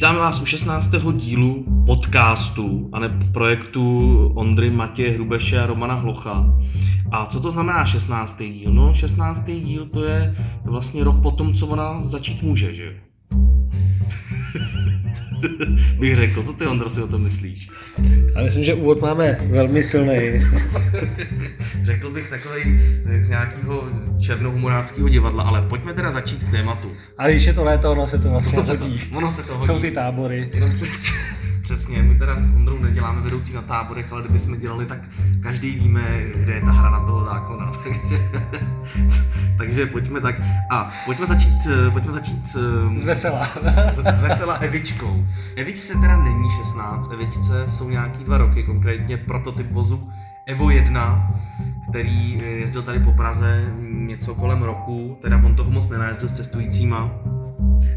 Vítáme vás u 16. dílu podcastu a ne projektu Ondry Matěje Hrubeše a Romana Hlocha. A co to znamená 16. díl? No 16. díl to je vlastně rok po tom, co ona začít může, že bych řekl. Co ty, Ondro, si o tom myslíš? Já myslím, že úvod máme velmi silný. řekl bych takový z nějakého černohumoráckého divadla, ale pojďme teda začít k tématu. A když je to léto, ono se to vlastně ono hodí. Se to, ono se to hodí. Jsou ty tábory. Přes, Přesně, my teda s Ondrou neděláme vedoucí na táborech, ale kdybychom dělali, tak každý víme, kde je ta hra na toho zákona. Takže, takže pojďme tak. A pojďme začít, pojďme začít z vesela. Z, z vesela Evičkou. Evičce teda není 16, Evičce jsou nějaký dva roky, konkrétně prototyp vozu Evo 1, který jezdil tady po Praze něco kolem roku, teda on toho moc nenajezdil s cestujícíma,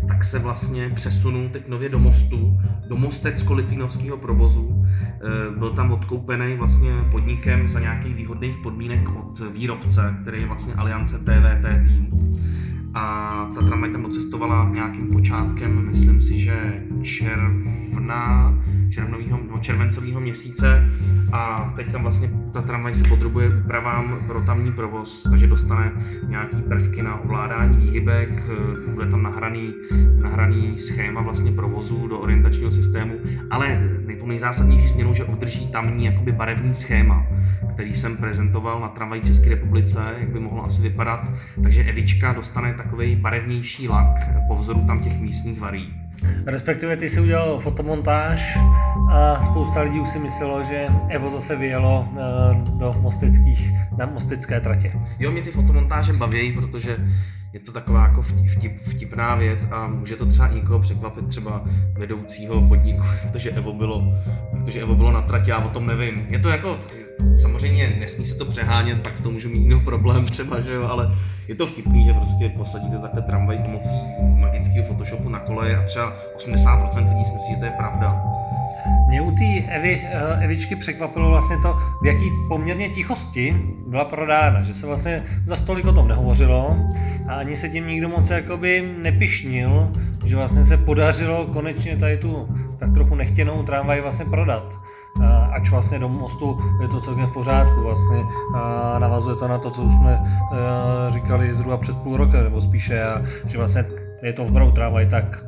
tak se vlastně přesunul teď nově do mostu, do mostecko-litvínovského provozu. E, byl tam odkoupený vlastně podnikem za nějakých výhodných podmínek od výrobce, který je vlastně Aliance TVT tým. A ta tramvaj tam docestovala nějakým počátkem, myslím si, že června, červnovýho, no, červencového měsíce a teď tam vlastně ta tramvaj se podrobuje úpravám pro tamní provoz, takže dostane nějaký prvky na ovládání výhybek, bude tam nahraný, nahraný schéma vlastně provozu do orientačního systému, ale nejzásadnější změnou, že udrží tamní jakoby barevný schéma, který jsem prezentoval na tramvaji České republice, jak by mohlo asi vypadat. Takže Evička dostane takový barevnější lak po vzoru tam těch místních varí. Respektive ty si udělal fotomontáž a spousta lidí už si myslelo, že Evo zase vyjelo eh, do mosteckých, na mostecké tratě. Jo, mě ty fotomontáže baví, protože je to taková jako vtip, vtipná věc a může to třeba někoho překvapit, třeba vedoucího podniku, protože Evo bylo, protože Evo bylo na trati, já o tom nevím. Je to jako, samozřejmě nesmí se to přehánět, pak to můžu mít jiný problém třeba, že jo, ale je to vtipný, že prostě posadíte takhle tramvaj pomocí magického Photoshopu na koleje a třeba 80% lidí si myslí, že to je pravda. Mě u té Evy, eh, Evičky překvapilo vlastně to, v jaký poměrně tichosti byla prodána, že se vlastně za stolik o tom nehovořilo a ani se tím nikdo moc jakoby nepišnil, že vlastně se podařilo konečně tady tu tak trochu nechtěnou tramvaj vlastně prodat. Ač vlastně do mostu je to celkem v pořádku, vlastně navazuje to na to, co už jsme eh, říkali zhruba před půl rokem, nebo spíše, že vlastně je to opravdu tramvaj tak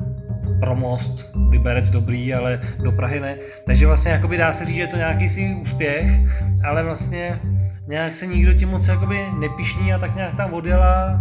pro most, Liberec dobrý, ale do Prahy ne. Takže vlastně jakoby dá se říct, že je to nějaký si úspěch, ale vlastně nějak se nikdo tím moc jakoby nepišní a tak nějak tam odjela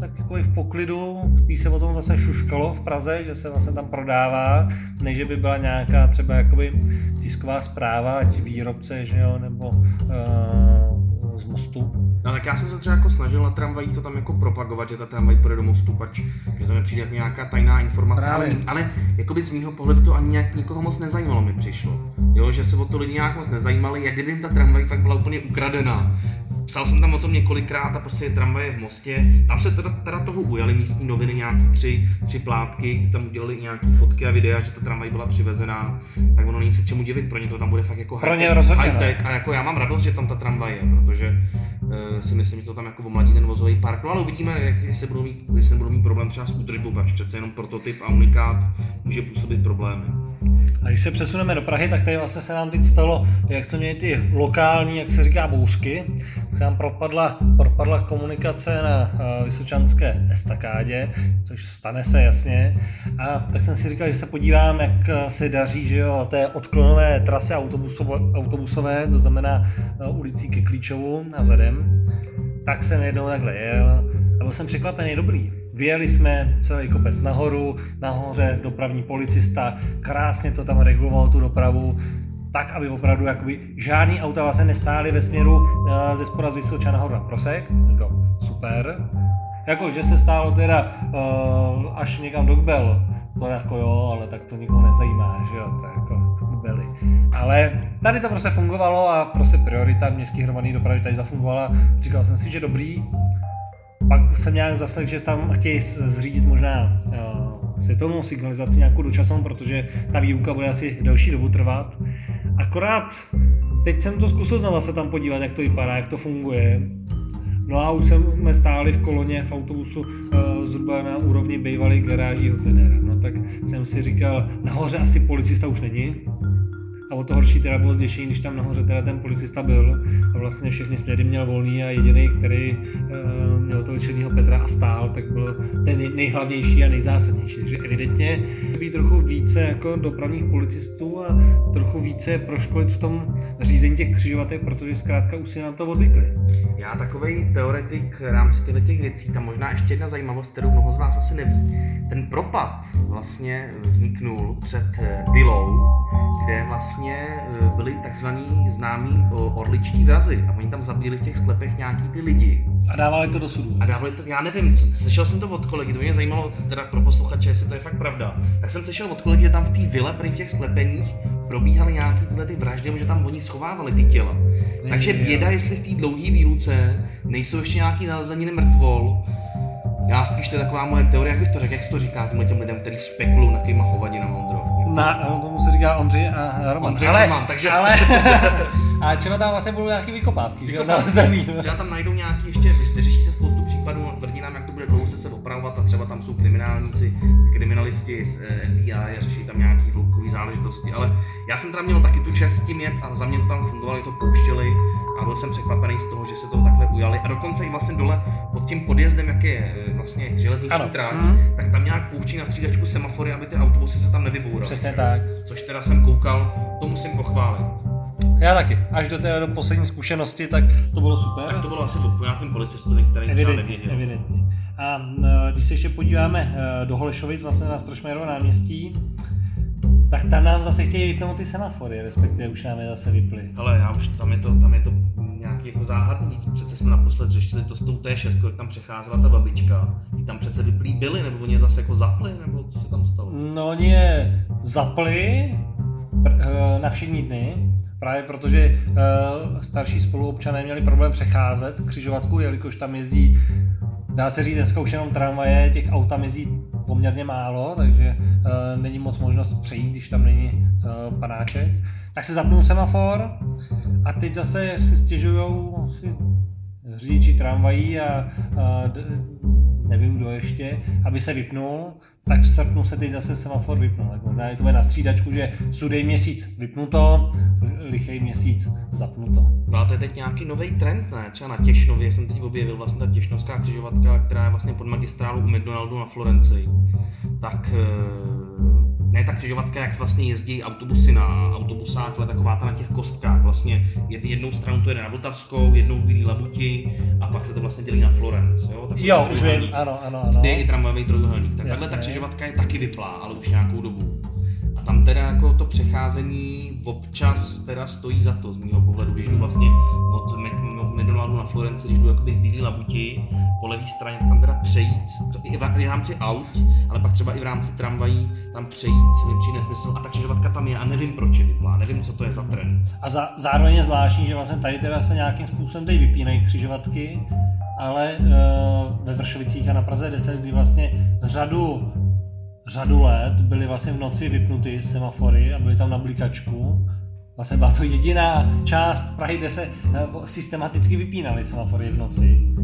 tak jako v poklidu, spíš se o tom zase šuškalo v Praze, že se vlastně tam prodává, než by byla nějaká třeba jakoby tisková zpráva, ať výrobce, že jo, nebo uh, z mostu. No tak já jsem se třeba jako snažil na tramvajích to tam jako propagovat, že ta tramvaj půjde do mostu, pač že to nepřijde jako nějaká tajná informace, ale, ale jakoby z mého pohledu to ani nějak nikoho moc nezajímalo mi přišlo. Jo, že se o to lidi nějak moc nezajímali, jak kdyby jim ta tramvaj fakt byla úplně ukradená psal jsem tam o tom několikrát a prostě je tramvaje v Mostě. Tam se teda, teda toho ujali místní noviny, nějaký tři, tři plátky, tam udělali nějaké fotky a videa, že ta tramvaj byla přivezená, tak ono není se čemu divit, pro ně to tam bude fakt jako high-tech, high-tech a jako já mám radost, že tam ta tramvaj je, protože uh, si myslím, že to tam jako omladí ten vozový park, no ale uvidíme, jak se budou mít, jestli budou mít problém třeba s údržbou, protože přece jenom prototyp a unikát může působit problémy. A když se přesuneme do Prahy, tak tady vlastně se nám teď stalo, jak se měli ty lokální, jak se říká, bouřky, se nám propadla, propadla komunikace na uh, Vysočanské estakádě, což stane se jasně. A tak jsem si říkal, že se podívám, jak eh, se daří, že jo, té odklonové trasy autobusové, autobusové to znamená uh, ulicí ke Klíčovu a zadem. Tak jsem jednou takhle jel a byl jsem překvapený, dobrý Vyjeli jsme celý kopec nahoru, nahoře dopravní policista, krásně to tam reguloval tu dopravu, tak, aby opravdu jakoby žádný auta vlastně nestály ve směru uh, ze spora z Vysoča nahoru na Prosek. Jako, super. Jako, že se stálo teda uh, až někam do Gbel, to jako jo, ale tak to nikoho nezajímá, že jo, to jako Gbely. Ale tady to prostě fungovalo a prostě priorita městských hromadných dopravy tady zafungovala. Říkal jsem si, že dobrý, pak jsem nějak zaslech, že tam chtějí zřídit možná uh, světelnou signalizaci nějakou dočasnou, protože ta výuka bude asi delší dobu trvat. Akorát teď jsem to zkusil znovu se tam podívat, jak to vypadá, jak to funguje. No a už jsme stáli v koloně v autobusu uh, zhruba na úrovni bývalých garáží trenéra. No tak jsem si říkal, nahoře asi policista už není, to horší teda bylo zděšení, když tam nahoře teda ten policista byl a vlastně všechny směry měl volný a jediný, který uh, měl to vyčenýho Petra a stál, tak byl ten nejhlavnější a nejzásadnější. Takže evidentně být trochu více jako dopravních policistů a trochu více proškolit v tom řízení těch křižovatek, protože zkrátka už si nám to odvykli. Já takový teoretik v rámci těchto těch věcí, tam možná ještě jedna zajímavost, kterou mnoho z vás asi neví. Ten propad vlastně vzniknul před vilou, kde vlastně eh, byli takzvaní známí orličtí vrazy a oni tam zabíjeli v těch sklepech nějaký ty lidi. A dávali to do sudu. A dávali to, já nevím, co, slyšel jsem to od kolegy, to mě zajímalo teda pro posluchače, jestli to je fakt pravda. Tak jsem slyšel od kolegy, že tam v té vile, prý v těch sklepeních, probíhaly nějaký tyhle ty vraždy, že tam oni schovávali ty těla. Ne, Takže běda, jestli v té dlouhé výluce nejsou ještě nějaký nalezeniny mrtvol, já spíš to je taková moje teorie, jak bych to řekl, jak to říká těm lidem, kteří spekulují na kýma hovadinama, Ondro. Na, tomu se říká Ondřej a Roman. Ondřej ale, a Roman, takže... Ale, ale třeba tam vlastně budou nějaký vykopávky, že jo, nalezený. Třeba tam najdou nějaký ještě, řeší se spoustu případů, tvrdí nám, jak to bude dlouho se opravovat a třeba tam jsou kriminálníci, kriminalisti z eh, FBI a řeší tam nějaký hloubkový záležitosti, ale já jsem tam měl taky tu čest s tím jet a za mě to tam fungovalo, to pouštěli a byl jsem překvapený z toho, že se to takhle ujali. A dokonce i vlastně dole pod tím podjezdem, jak je eh, vlastně železniční tráť, mm. tak tam nějak pouští na třídačku semafory, aby ty autobusy se tam nevybouraly. Přesně tak. Což teda jsem koukal, to musím pochválit. Já taky. Až do té do poslední zkušenosti, tak to bylo super. Tak to bylo asi po nějakém policistovi, který evidentně, třeba nevěděl. Evidentně. A e, když se ještě podíváme e, do Holešovic, vlastně na Strošmérovo náměstí, tak tam nám zase chtějí vypnout ty semafory, respektive už nám je zase vyply. Ale já už tam je to, tam je to nějaký jako záhadný. Přece jsme naposled řešili to s tou T6, jak tam přecházela ta babička. I tam přece vyplý byly, nebo oni je zase jako zapli, nebo co se tam stalo? No oni je zapli eh, na všední dny, právě protože uh, starší spoluobčané měli problém přecházet křižovatku, jelikož tam jezdí, dá se říct, dneska už jenom tramvaje, těch aut tam jezdí poměrně málo, takže uh, není moc možnost přejít, když tam není uh, panáček. Tak se zapnul semafor a teď zase si stěžují si řidiči tramvají a, a d, nevím kdo ještě, aby se vypnul, tak v srpnu se teď zase semafor vypnul. Tak možná je to na střídačku, že sudej měsíc vypnuto, lichý měsíc zapnuto. To je teď nějaký nový trend, ne? Třeba na Těšnově jsem teď objevil vlastně ta těšnovská křižovatka, která je vlastně pod magistrálou u McDonaldu na Florenci. Tak eh, ne ta křižovatka, jak vlastně jezdí autobusy na autobusách, ale taková ta na těch kostkách. Vlastně jednou stranu to jede na Vltavskou, jednou Bílý Labuti a pak se to vlastně dělí na Florence. Jo, jo už vím, ano, ano, ano. Kde je i tramvajový trojuhelník. Tak takhle ta křižovatka je taky vyplá, ale už nějakou dobu. A tam teda jako to přecházení občas teda stojí za to z mého pohledu, když jdu vlastně od McDonaldu na Florenci, když jdu jakoby Bílý Labuti, po levé straně tam teda přejít, to i v rámci aut, ale pak třeba i v rámci tramvají tam přejít mi přijde smysl a ta křižovatka tam je a nevím proč je vyplá, nevím co to je za trend. A za, zároveň je zvláštní, že vlastně tady teda se nějakým způsobem tady vypínají křižovatky, ale uh, ve Vršovicích a na Praze 10, kdy vlastně řadu řadu let byly vlastně v noci vypnuty semafory a byly tam na blikačku. Vlastně byla to jediná část Prahy, kde se eh, systematicky vypínaly semafory v noci.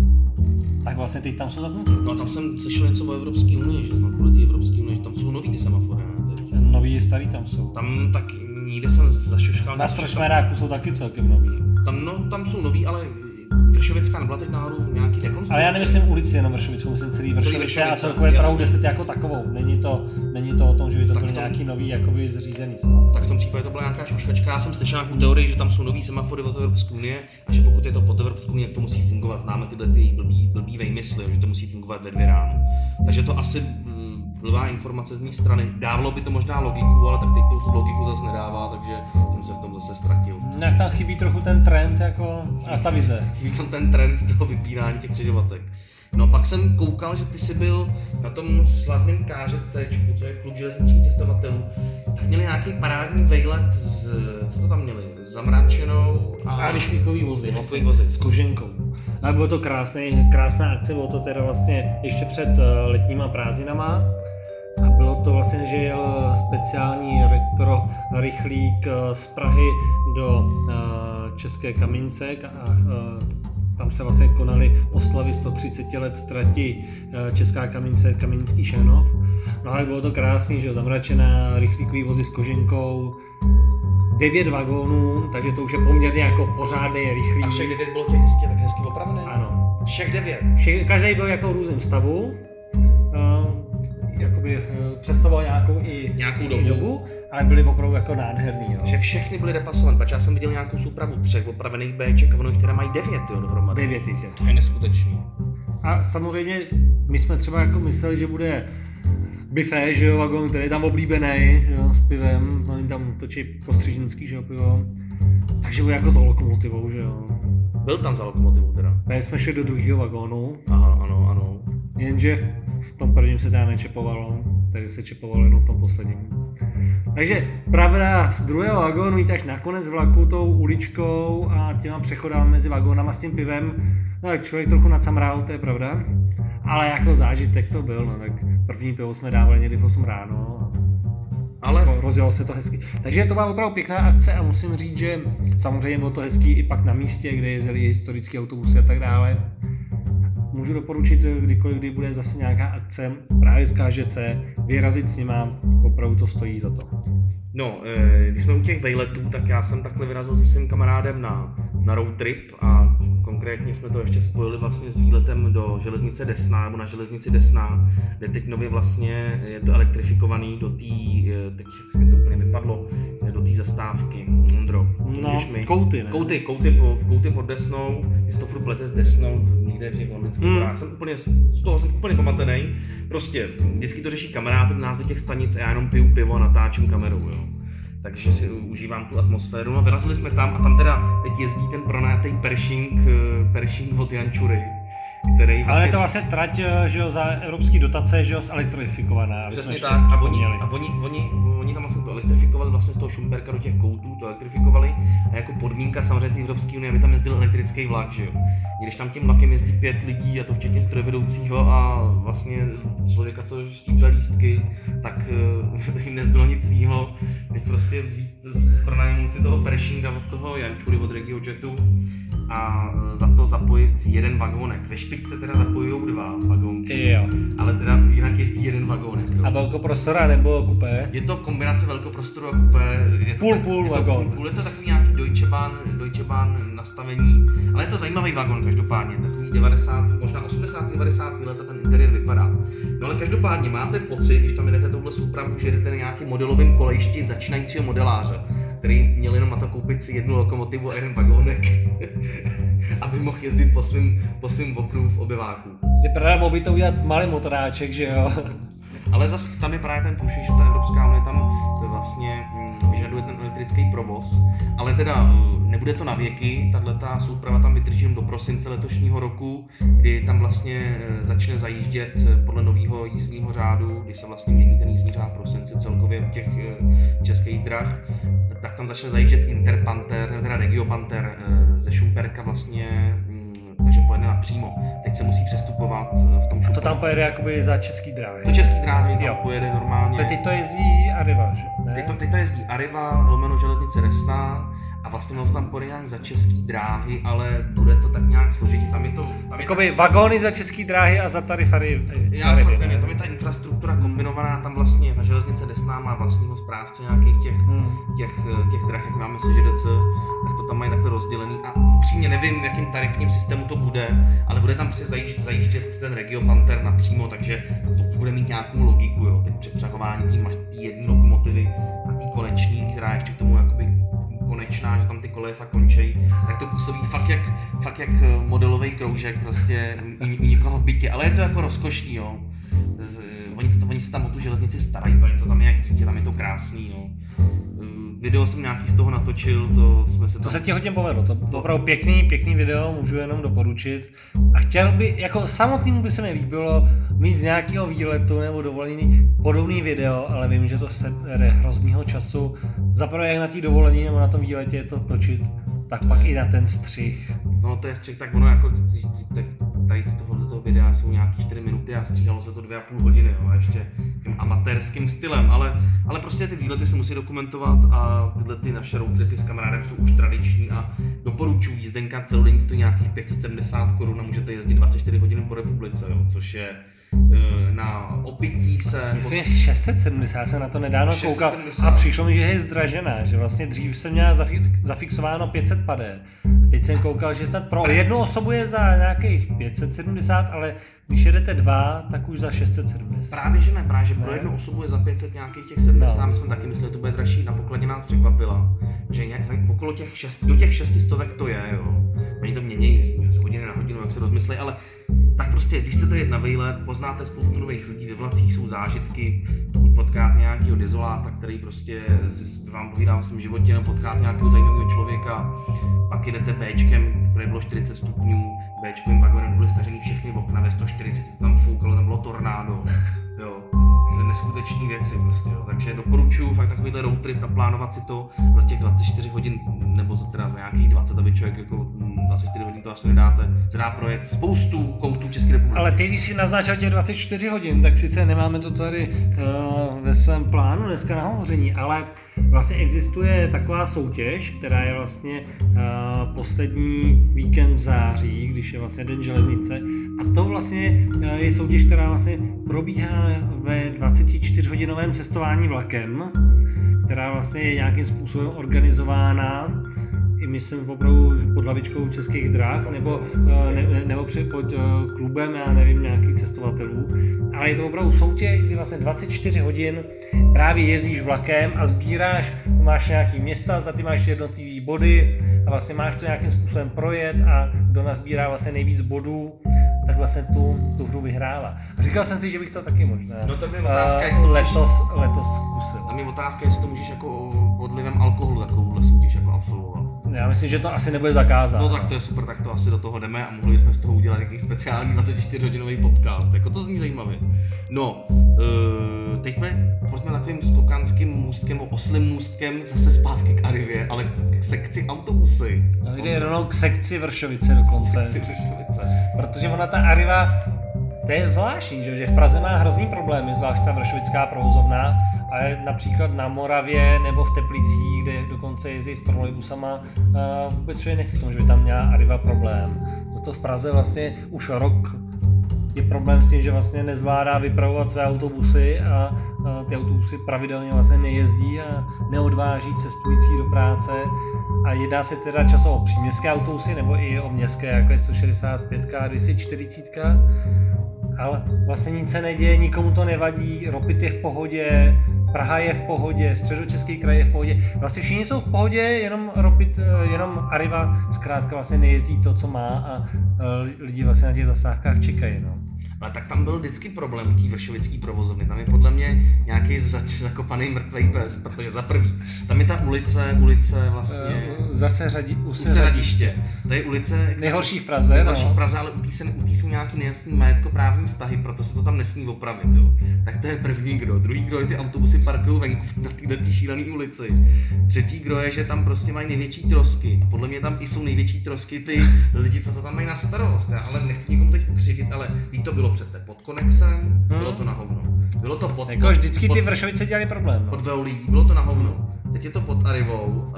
Tak vlastně teď tam jsou zapnuté. No a tam jsem slyšel něco o Evropské unii, že snad kvůli té Evropské unii, že tam jsou nový ty semafory, ne? Teď. Nový i starý tam jsou. Tam tak nikde jsem zašuškal. Na Strošmeráku jsou taky celkem nový. Tam, no, tam jsou nový, ale Vršovická nebyla teď náhodou v nějaký rekonstrukci? Ale já nemyslím ulici jenom Vršovickou, myslím celý Vršovice a celkově Prahu 10 jako takovou. Není to, není to o tom, že by to tak byl tom, nějaký nový jakoby zřízený semafor. Tak v tom případě to byla nějaká šuškačka. Já jsem slyšel nějakou teorii, že tam jsou nový semafory od Evropské unie a že pokud je to pod Evropskou unii, jak to musí fungovat. Známe tyhle ty blbý, blbý vejmysly, že to musí fungovat ve dvě ráno. Takže to asi blbá informace z mé strany. Dávalo by to možná logiku, ale tak teď to tu logiku zase nedává, takže jsem se v tom zase ztratil. Jak tam chybí trochu ten trend jako a ta vize. Chybí tam ten trend z toho vypínání těch křižovatek. No pak jsem koukal, že ty jsi byl na tom slavném KŽC, co je klub železničních cestovatelů, tak měli nějaký parádní vejlet z, co to tam měli, zamračenou a, a rychlíkový vozy, vlastně, vozy, s koženkou. A bylo to krásný, krásná akce, bylo to teda vlastně ještě před eh, letníma prázdninama. To vlastně, že jel speciální retro rychlík eh, z Prahy do uh, České Kamínce a uh, tam se vlastně konaly oslavy 130 let trati eh, Česká kamenice Kamenický Šenov. No ale bylo to krásný, že zamračená, rychlíkový vozy s koženkou, devět vagónů, takže to už je poměrně jako pořádný, rychlý. A všech devět bylo těch hezky, tak hezky opravené? Ano. Všech devět? Vše, každý byl jako v různém stavu. Jakoby uh, představoval nějakou i Nějakou i dobu. dobu, ale byly opravdu jako nádherný. Jo. Že všechny byly repasované, protože já jsem viděl nějakou soupravu třech opravených Bček a ono teda mají devět, jo, dohromady. Devět jich je. To je neskutečný. A samozřejmě my jsme třeba jako mysleli, že bude Bife, že jo, vagon, který je tam oblíbený, že jo, s pivem, no, oni tam točí postřižnický, že jo, pivo. Takže bude jako za lokomotivou, že jo. Byl tam za lokomotivu teda. Tady jsme šli do druhého vagónu, Aha, ano, ano. jenže v tom prvním se teda nečepovalo, takže se čepovalo jenom v tom posledním. Takže pravda, z druhého vagónu jít až na konec vlaku tou uličkou a těma přechodama mezi vagónama s tím pivem, no tak člověk trochu nacamrál, to je pravda. Ale jako zážitek to byl, no tak první pivo jsme dávali někdy v 8 ráno a Ale jako rozjelo se to hezky. Takže to byla opravdu pěkná akce a musím říct, že samozřejmě bylo to hezký i pak na místě, kde jezdili historické autobusy a tak dále. Můžu doporučit, kdykoliv, kdy bude zase nějaká akce právě z KŽC, vyrazit s nima, opravdu to stojí za to. No, eh, když jsme u těch vejletů, tak já jsem takhle vyrazil se svým kamarádem na, na road trip a konkrétně jsme to ještě spojili vlastně s výletem do železnice Desná, nebo na železnici Desná, kde teď nově vlastně je to elektrifikovaný do té, eh, teď jak mi to úplně vypadlo, eh, do té zastávky, Ondro, No, mi? kouty, ne? Kouty, kouty, po, kouty pod Desnou, jestli to furt plete s Desnou, někde v těch londýnských Hmm. horách, jsem úplně, z toho jsem úplně pamatený. Prostě vždycky to řeší kamarád názvy těch stanic a já jenom piju pivo a natáčím kamerou, jo. Takže si užívám tu atmosféru. No vyrazili jsme tam a tam teda teď jezdí ten pronajatý Pershing, eh, Pershing od Jančury, který Ale vlastně... je to vlastně trať, eh, že jo, za evropský dotace, že jo, zelektrifikovaná. Přesně tak. A oni, a oni, oni, oni tam vlastně elektrifikovali, vlastně z toho Šumperka do těch koutů to elektrifikovali. A jako podmínka samozřejmě té Evropské unie, aby tam jezdil elektrický vlak, že jo. Když tam tím vlakem jezdí pět lidí, a to včetně strojvedoucího a vlastně člověka, co štípe lístky, tak eh, jim nezbylo nic jiného, než prostě vzít, vzít z pronájmu si toho Pershinga od toho Jančury od RegioJetu a eh, za to zapojit jeden vagónek. Ve špičce teda zapojují dva vagónky, Jo. ale teda jinak jezdí jeden vagónek. jo. A velkoprostora nebo kupé? Je to kombinace velkoprostoru a kupé. Je to Půl, tak- půl je to vagón. Půl, půl, je to takový nějaký Deutsche Bahn, Deutsche Bahn nastavení, ale je to zajímavý vagón každopádně, takový 90, možná 80, 90 let a ten interiér vypadá. No ale každopádně máte pocit, když tam jedete touhle soupravu, že jedete na nějakým modelovém kolejišti začínajícího modeláře, který měl jenom na to koupit si jednu lokomotivu a jeden vagónek, aby mohl jezdit po svým, po svým okruhu v obyváku. Vypadá, mohl by to udělat malý motoráček, že jo? Ale zase tam je právě ten průšvih, že ta Evropská unie tam vlastně mm, vyžaduje ten elektrický provoz, ale teda eh, nebude to na věky, tahle ta souprava tam vydrží do prosince letošního roku, kdy tam vlastně eh, začne zajíždět eh, podle nového jízdního řádu, kdy se vlastně mění ten jízdní řád v prosinci celkově u těch eh, českých drah, tak tam začne zajíždět Interpanter, teda Regiopanter eh, ze Šumperka vlastně, mm, takže pojede napřímo. Teď se musí přestupovat eh, v tom To Šumperku. tam pojede jakoby za český dráhy. Do české dráhy tam Jo. pojede normálně. Teď to jezdí Arriva, že? Ne? Teď to, teď to jezdí Arriva, lomeno železnice Resna a vlastně ono to tam pojede nějak za český dráhy, ale bude to tak nějak složitě. Tam je to... Tam je Jakoby tak, vagóny za český dráhy a za tarif Arivy. já fakt nevím, tam je ta infrastruktura kombinovaná, tam vlastně ta železnice Desná má vlastního správce nějakých těch, Hmm. těch, těch drah, jak máme SŽDC, tak to tam mají takhle rozdělený a upřímně nevím, v jakém tarifním systému to bude, ale bude tam přes zajíždět, zajíždět ten Regio Panther napřímo, takže to bude mít nějakou logiku, jo, teď přepřahování té jedné lokomotivy a té konečný, která je ještě k tomu jakoby konečná, že tam ty koleje fakt končí, tak to působí fakt jak, fakt jak modelový kroužek prostě u, někoho v bytě, ale je to jako rozkošný, jo. Z- Oni, oni se tam o tu železnici starají, to tam je jak dítě, tam je to krásný, jo. Video jsem nějaký z toho natočil, to jsme se To tam... se ti hodně povedlo, to bylo opravdu pěkný, pěkný video, můžu jenom doporučit. A chtěl by, jako samotnému by se mi líbilo mít z nějakého výletu nebo dovolení podobný video, ale vím, že to se bere hroznýho času. Zaprvé jak na té dovolení nebo na tom výletě to točit, tak pak i na ten střih. No to je střih, tak ono jako, tak tady z tohoto toho videa jsou nějaký 4 minuty a stříhalo se to 2,5 hodiny, jo, a ještě tím amatérským stylem, ale, ale prostě ty výlety se musí dokumentovat a tyhle ty naše road tripy s kamarádem jsou už tradiční a doporučuji jízdenka celodenní stojí nějakých 570 korun a můžete jezdit 24 hodin po republice, jo, což je na opití se... Myslím, že 670, jsem na to nedávno koukal 670. a přišlo mi, že je zdražená, že vlastně dřív jsem měl zafi- zafixováno 500 pade. Teď jsem koukal, že snad pro jednu osobu je za nějakých 570, ale když jedete dva, tak už za 670. Právě že ne, právě že pro jednu osobu je za 500 nějakých těch 70, No. my jsme taky mysleli, že to bude dražší, na pokladně nás překvapila. Že nějak, okolo těch šest, do těch šestistovek to je, jo. Oni to mění z hodiny na hodinu, jak se rozmyslí, ale tak prostě, když chcete jet na výlet, poznáte spoustu nových lidí, ve vlacích jsou zážitky, pokud potkáte nějakého dezoláta, který prostě si- vám povídá o svém životě, nebo potkáte nějakého zajímavého člověka, pak jedete Bčkem, které bylo 40 stupňů, Bčkovým vagonem byly stažený všechny okna ve 140, to tam foukalo, tam bylo tornádo, jo. Neskutečné věci prostě, jo. Takže doporučuji fakt takovýhle road trip, naplánovat si to za těch 24 hodin, nebo za, teda za nějakých 20, aby člověk jako 24 hodin to asi nedáte, se dá projet spoustu koutů České republiky. Ale ty, když jsi naznačil těch 24 hodin, tak sice nemáme to tady uh, ve svém plánu dneska na hovoření, ale vlastně existuje taková soutěž, která je vlastně uh, poslední víkend v září, když je vlastně Den železnice. A to vlastně uh, je soutěž, která vlastně probíhá ve 24-hodinovém cestování vlakem, která vlastně je nějakým způsobem organizována myslím opravdu pod hlavičkou českých drah nebo, eh, ne, ne- nebo před, pod eh, klubem, já nevím, nějakých cestovatelů. Ale je to opravdu soutěž, kdy vlastně 24 hodin právě jezdíš vlakem a sbíráš, máš nějaký města, za ty máš jednotlivý body a vlastně máš to nějakým způsobem projet a kdo nazbírá vlastně nejvíc bodů, tak vlastně tu, tu hru vyhrává. A říkal jsem si, že bych to taky možná No to je otázka, eh, jestli to můžeš- letos, letos zkusil. Tam je otázka, jestli to můžeš jako pod vlivem alkoholu Já myslím, že to asi nebude zakázáno. No tak to je super, tak to asi do toho jdeme a mohli bychom z toho udělat nějaký speciální 24-hodinový podcast, jako to zní zajímavě. No, uh, teď jsme, pojďme takovým skokanským můstkem, oslým můstkem zase zpátky k Arivě, ale k sekci autobusy. No, jde rovnou k sekci Vršovice dokonce. Sekci Vršovice. Protože ona ta Arriva, to je zvláštní, že, že v Praze má hrozný problémy, zvlášť ta vršovická provozovna, ale například na Moravě nebo v Teplicích, kde dokonce jezdí s trolejbusama, a vůbec člověk neslyší, že by tam měla Arriva problém. Zato v Praze vlastně už rok je problém s tím, že vlastně nezvládá vypravovat své autobusy a, a ty autobusy pravidelně vlastně nejezdí a neodváží cestující do práce. A jedná se teda často o příměstské autobusy nebo i o městské, jako je 165, 240. Ale vlastně nic se neděje, nikomu to nevadí, Ropit je v pohodě, Praha je v pohodě, středočeský kraj je v pohodě. Vlastně všichni jsou v pohodě, jenom Ropit, eh, jenom Arriva zkrátka vlastně nejezdí to, co má a eh, lidi vlastně na těch zastávkách čekají. No. Ale tak tam byl vždycky problém té vršovický provozovny. Tam je podle mě nějaký zač, zakopaný mrtvý pes, protože za prvý, tam je ta ulice, ulice vlastně, Eh, Zase řadí, u u se Seradiště. To je ulice, Nejhorší v Praze, Nejhorší v no. Praze, ale u té se- u té jsou nějaký nejasný majetkoprávní vztahy, proto se to tam nesmí opravit. Jo. Tak to je první kdo. Druhý kdo je ty autobusy parkují venku na této šílené ulici. Třetí kdo je, že tam prostě mají největší trosky. A podle mě tam i jsou největší trosky ty lidi, co to tam mají na starost. Já ale nechci nikomu teď ukřivit, ale ví to bylo přece pod konexem, bylo to na hovno. Bylo to pod, Jako vždycky ty pod, Vršovice dělali problém. No. pod Veolí, bylo to na hovno. Teď je to pod Arivou uh,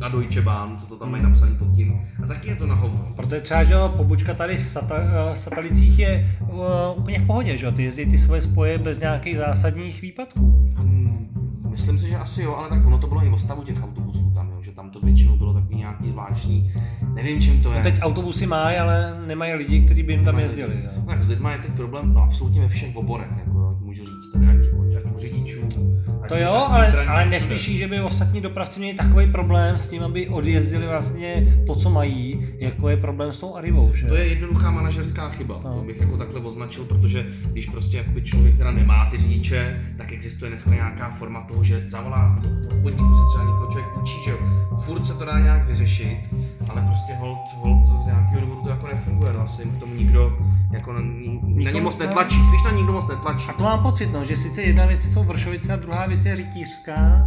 a Deutsche Bahn, co to tam mají napsaný pod tím. A taky je to na hovno. Protože třeba, že jo, pobočka tady v Sata, eh, Satalicích je uh, úplně v pohodě, že jo, ty jezdí ty svoje spoje bez nějakých zásadních výpadků. Hmm, Myslím si, že asi jo, ale tak ono to bylo i o stavu těch autobusů nějaký zvláštní, nevím čím to je. No teď autobusy mají, ale nemají lidi, kteří by jim tam jezdili. Jo. No, tak s lidma je teď problém absolutně ve všech oborech, jako můžu říct, tady ať, ať řidičů. To jo, ale, ale neslyší, že by ostatní dopravci měli takový problém s tím, aby odjezdili vlastně to, co mají, jako je problém s tou Arivou, že? To je jednoduchá manažerská chyba, No. to bych jako takhle označil, protože když prostě jakoby člověk teda nemá ty řidiče, tak existuje dneska nějaká forma toho, že zavolá od podniku se třeba někoho člověk učí, že furt se to dá nějak vyřešit, ale prostě hold, hold z nějakého důvodu to jako nefunguje, no asi k tomu nikdo jako na, na ně moc netlačí, spíš na nikdo moc netlačí. A to mám pocit, no, že sice jedna věc jsou Vršovice a druhá věc je Rytířská.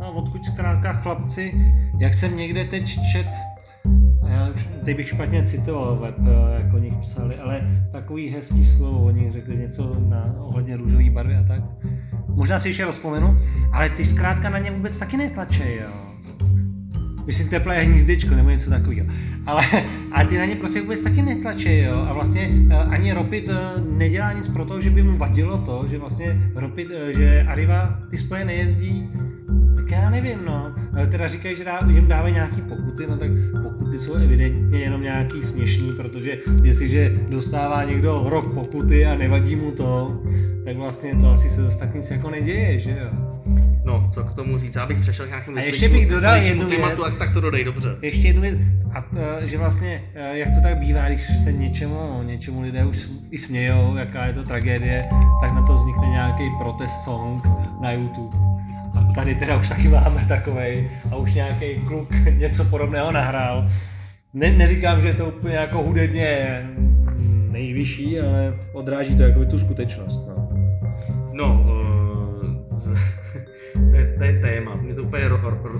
No, odkud zkrátka chlapci, jak jsem někde teď čet, já už teď bych špatně citoval web, jak oni psali, ale takový hezký slovo, oni řekli něco na ohledně růžové barvy a tak. Možná si ještě rozpomenu, ale ty zkrátka na ně vůbec taky netlačej, jo. Myslím teplé hnízdičko nebo něco takového. Ale, ale ty na ně prostě vůbec taky netlačí, jo. A vlastně eh, ani Ropit eh, nedělá nic pro to, že by mu vadilo to, že vlastně Ropit, eh, že Arriva ty spoje nejezdí, tak já nevím, no. Teda říkají, že dá, jim dávají nějaký pokuty, no tak pokuty jsou evidentně jenom nějaký směšný, protože jestliže dostává někdo rok pokuty a nevadí mu to, tak vlastně to asi se dost tak nic jako neděje, že jo. No, co k tomu říct, abych přešel k nějakému A ještě bych dodal jednu tématu, věc. tak, tak to dodej, dobře. Ještě jednu věc, a to, že vlastně, eh, jak to tak bývá, když se něčemu, něčemu lidé už i smějou, jaká je to tragédie, tak na to vznikne nějaký protest song na YouTube. A tady teda už taky máme takovej a už nějaký kluk něco podobného nahrál. Ne, neříkám, že je to úplně jako hudebně nejvyšší, ale odráží to jako tu skutečnost. No. No, uh, z, to, je, téma. Mě to úplně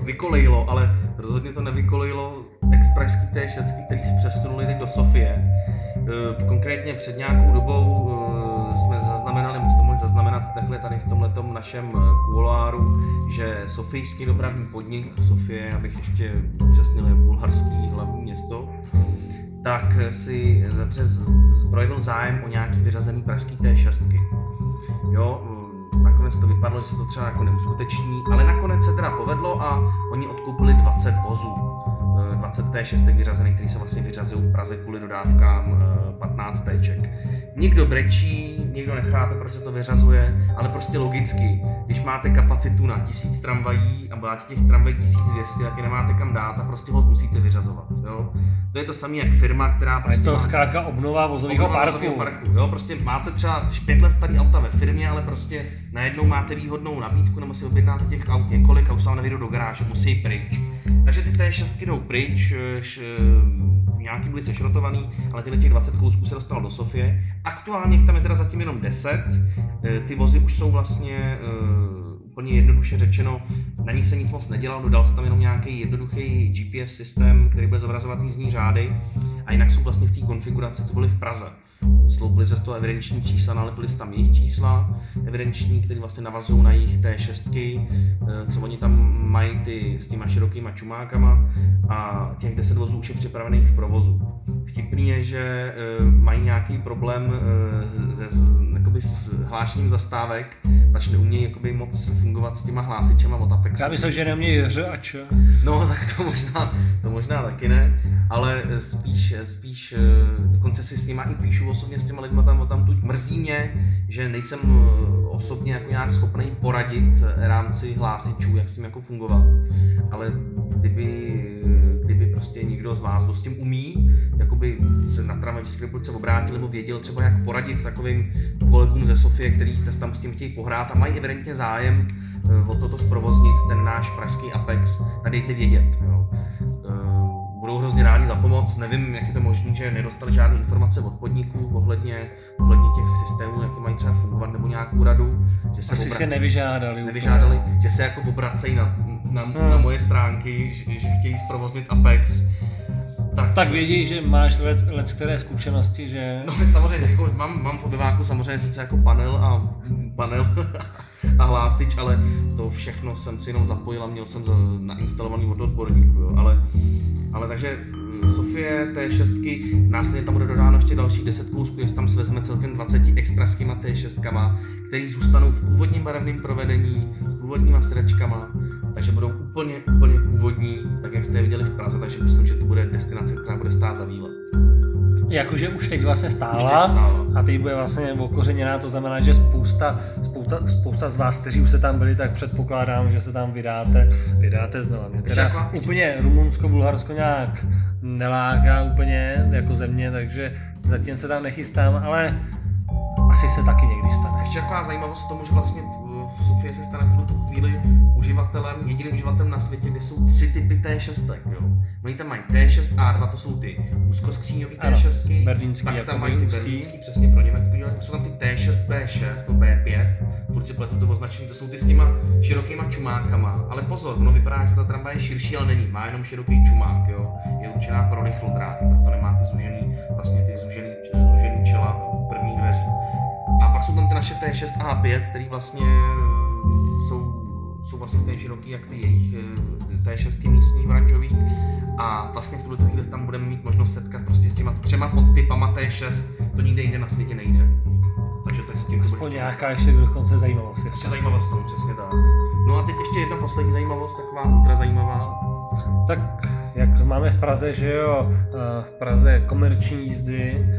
vykolejilo, ale rozhodně to nevykolejilo expresský T6, který se přesunuli teď do Sofie. Uh, konkrétně před nějakou dobou uh, jsme zaznamenali, jsme mohli zaznamenat takhle tady v tomhle našem kuloáru, že sofijský dopravní podnik, Sofie, abych ještě upřesnil, je bulharský hlavní město, tak si zbrojil zájem o nějaký vyřazený pražský T6. Jo, nakonec to vypadlo, že se to třeba jako neuskuteční, ale nakonec se teda povedlo a oni odkoupili 20 vozů. 20 T6 vyřazených, který se vlastně vyřazují v Praze kvůli dodávkám 15 Tček. Někdo brečí, někdo nechápe, proč se to vyřazuje, ale prostě logicky, když máte kapacitu na 1000 tramvají a máte těch tramvají 1200, tak je nemáte kam dát a prostě ho musíte vyřazovat. Jo? To je to samé jak firma, která prostě. To je to zkrátka obnova vozového parku. parku. Jo? Prostě máte třeba 5 let starý auta ve firmě, ale prostě najednou máte výhodnou nabídku, nebo si objednáte těch aut několik a už se vám nevyjdou do garáže, musí pryč. Takže ty T6 jdou pryč, š, nějaký byly sešrotovaný, ale tyhle těch 20 kousků se dostalo do Sofie. Aktuálně tam je teda zatím jenom 10. Ty vozy už jsou vlastně úplně jednoduše řečeno, na nich se nic moc nedělal, dodal se tam jenom nějaký jednoduchý GPS systém, který bude zobrazovat jízdní řády a jinak jsou vlastně v té konfiguraci, co byly v Praze. Sloupili se z toho evidenční čísla, nalepili tam jejich čísla evidenční, které vlastně navazují na jejich T6, co oni tam mají ty, s těma širokýma čumákama a těch 10 vozů už je připravených v provozu. Vtipný je, že mají nějaký problém se, jakoby s hlášením zastávek, pač neumějí jakoby moc fungovat s těma hlásičema od Apexu. Já myslím, že nemějí Ř a Č. No, tak to možná, to možná taky ne, ale spíš, spíš dokonce si s nima i píšu osobně s těma lidma tam, tam tuď mrzí mě, že nejsem osobně jako nějak schopný poradit rámci hlásičů, jak s tím jako fungovat. Ale kdyby prostě někdo z vás, kdo s tím umí, jakoby se na tramvaj v České republice obrátil nebo věděl třeba jak poradit takovým kolegům ze Sofie, který tam s tím chtějí pohrát a mají evidentně zájem o toto zprovoznit ten náš pražský Apex, tak dejte vědět. Jo. Budou hrozně rádi za pomoc, nevím, jak je to možné, že nedostali žádné informace od podniků ohledně, ohledně těch systémů, jak mají třeba fungovat, nebo nějakou radu. Že se Asi se nevyžádali. Nevyžádali, úplně. že se jako obracejí na, na, hmm. na moje stránky, že, že chtějí zprovoznit Apex tak, tak vědí, že máš let, let které zkušenosti, že... No samozřejmě, jako mám, mám v obyváku samozřejmě sice jako panel a panel a hlásič, ale to všechno jsem si jenom zapojil a měl jsem nainstalovaný od odborníků, jo. Ale, ale takže mm, Sofie T6, následně tam bude dodáno ještě dalších 10 kousků, jestli tam svezme celkem 20 expraskýma T6, který zůstanou v původním barevném provedení, s původníma sedačkama, takže budou úplně, úplně původní, tak jak jste je viděli v Praze, takže myslím, že to bude destinace, která bude stát za výlet. Jakože už teď vlastně stála, už teď stála. a teď bude vlastně okořeněná, to znamená, že spousta, spousta, spousta z vás, kteří už se tam byli, tak předpokládám, že se tam vydáte, vydáte znovu. Mě teda jako, úplně Rumunsko, Bulharsko nějak neláká úplně jako země, takže zatím se tam nechystám, ale asi se taky někdy stane. Ještě taková zajímavost tomu, že vlastně v Sofie se stane v tuto chvíli uživatelem, jediným uživatelem na světě, kde jsou tři typy T6. Jo. Oni tam mají T6 A2, to jsou ty úzkoskříňové T6, berlínský, pak jako tam mají ty berlínský. přesně pro dělají, jsou tam ty T6, B6, no B5, furt si pletu to označení, to jsou ty s těma širokýma čumákama, ale pozor, ono vypadá, že ta tramvaj je širší, ale není, má jenom široký čumák, jo, je určená pro rychlodráhy, proto nemá ty zužený, vlastně ty zužený, zužený čela první dveří. A pak jsou tam ty naše T6 A5, který vlastně eh, jsou, jsou vlastně stejně široký, jak ty jejich eh, T6 místní oranžový. A vlastně v tuhle chvíli tam budeme mít možnost setkat prostě s těma třema podtypama T6, to nikde jinde na světě nejde. Takže to je s tím to Aspoň nějaká ještě dokonce zajímavost. ještě zajímavost tomu, přesně tak. No a teď ještě jedna poslední zajímavost, taková ultra zajímavá. Tak jak máme v Praze, že jo, eh, v Praze komerční jízdy,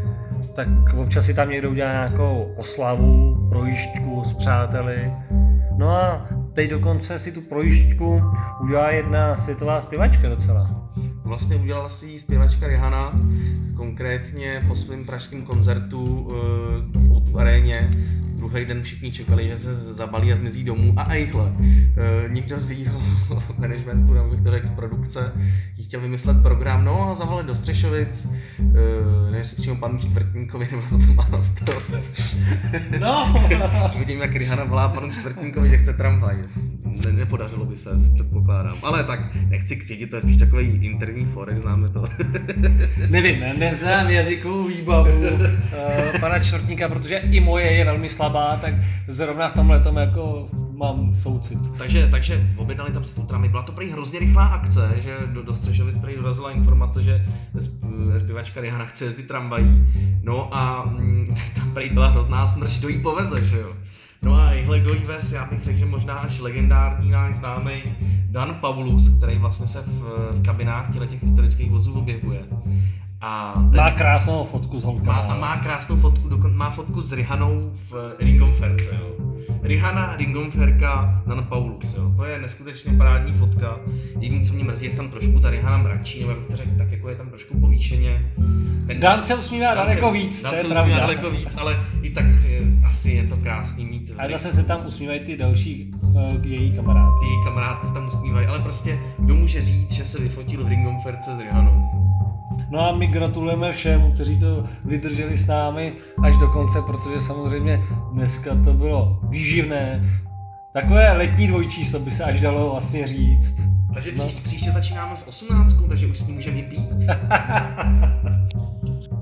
tak občas si tam někdo udělá nějakou oslavu, projížďku s přáteli. No a teď dokonce si tu projížďku udělá jedna světová zpěvačka docela. Vlastně udělala si ji zpěvačka Rihanna, konkrétně po svém pražském koncertu eh, v O2 aréně. Druhý den všichni čekali, že se zabalí a zmizí domů a ejhle. eh, Někdo z jejího managementu, nebo bych to řekl z produkce, jí chtěl vymyslet program, no a zavolali do Střešovic, eh, nevím, jestli přímo panu Čtvrtníkovi, nebo to má na starost. No! Vidím, jak Rihanna volá panu Čtvrtníkovi, že chce tramvaj. Ne, nepodařilo by se, předpokládám. Ale tak nechci křičit, to je spíš takový interní forek, známe to. Nevím, ne- neznám jazykovou výbavu uh, pana čtvrtníka, protože i moje je velmi slabá, tak zrovna v tomhle tom jako mám soucit. takže, takže objednali tam si tu tramy. Byla to prý hrozně rychlá akce, že do, do Střešovic prý dorazila informace, že sp- zpěvačka Rihanna chce jezdit tramvají. No a mm, tam prý byla hrozná smrš, kdo jí poveze, že jo. No a jihle kdo vez, já bych řekl, že možná až legendární náš známý Dan Pavlus, který vlastně se v, v kabinách těch historických vozů objevuje. A ten- Má krásnou fotku s holkama. má, a má krásnou fotku, dokon, má fotku s Rihanou v Ringomferce, jo. Rihanna, Ringomferka, Dan Paulus, jo. To je neskutečně parádní fotka. Jediné, co mě mrzí, je tam trošku ta Rihanna mračí, nebo jak to řekl, tak jako je tam trošku povýšeně. Ten, Dan se usmívá Dan daleko se- víc, Dan to je se usmívá pravda. daleko víc, ale i tak eh, asi je to krásný mít A zase se tam usmívají ty další uh, její kamarády. ty její kamarádky se tam usmívají, ale prostě kdo může říct, že se vyfotil v Ringomferce s Rihanou? No a my gratulujeme všem, kteří to vydrželi s námi až do konce, protože samozřejmě dneska to bylo výživné. Takové letní dvojčíslo by se až dalo vlastně říct. Takže No. příště, příště začínáme v 18, takže už s ním můžeme vypít.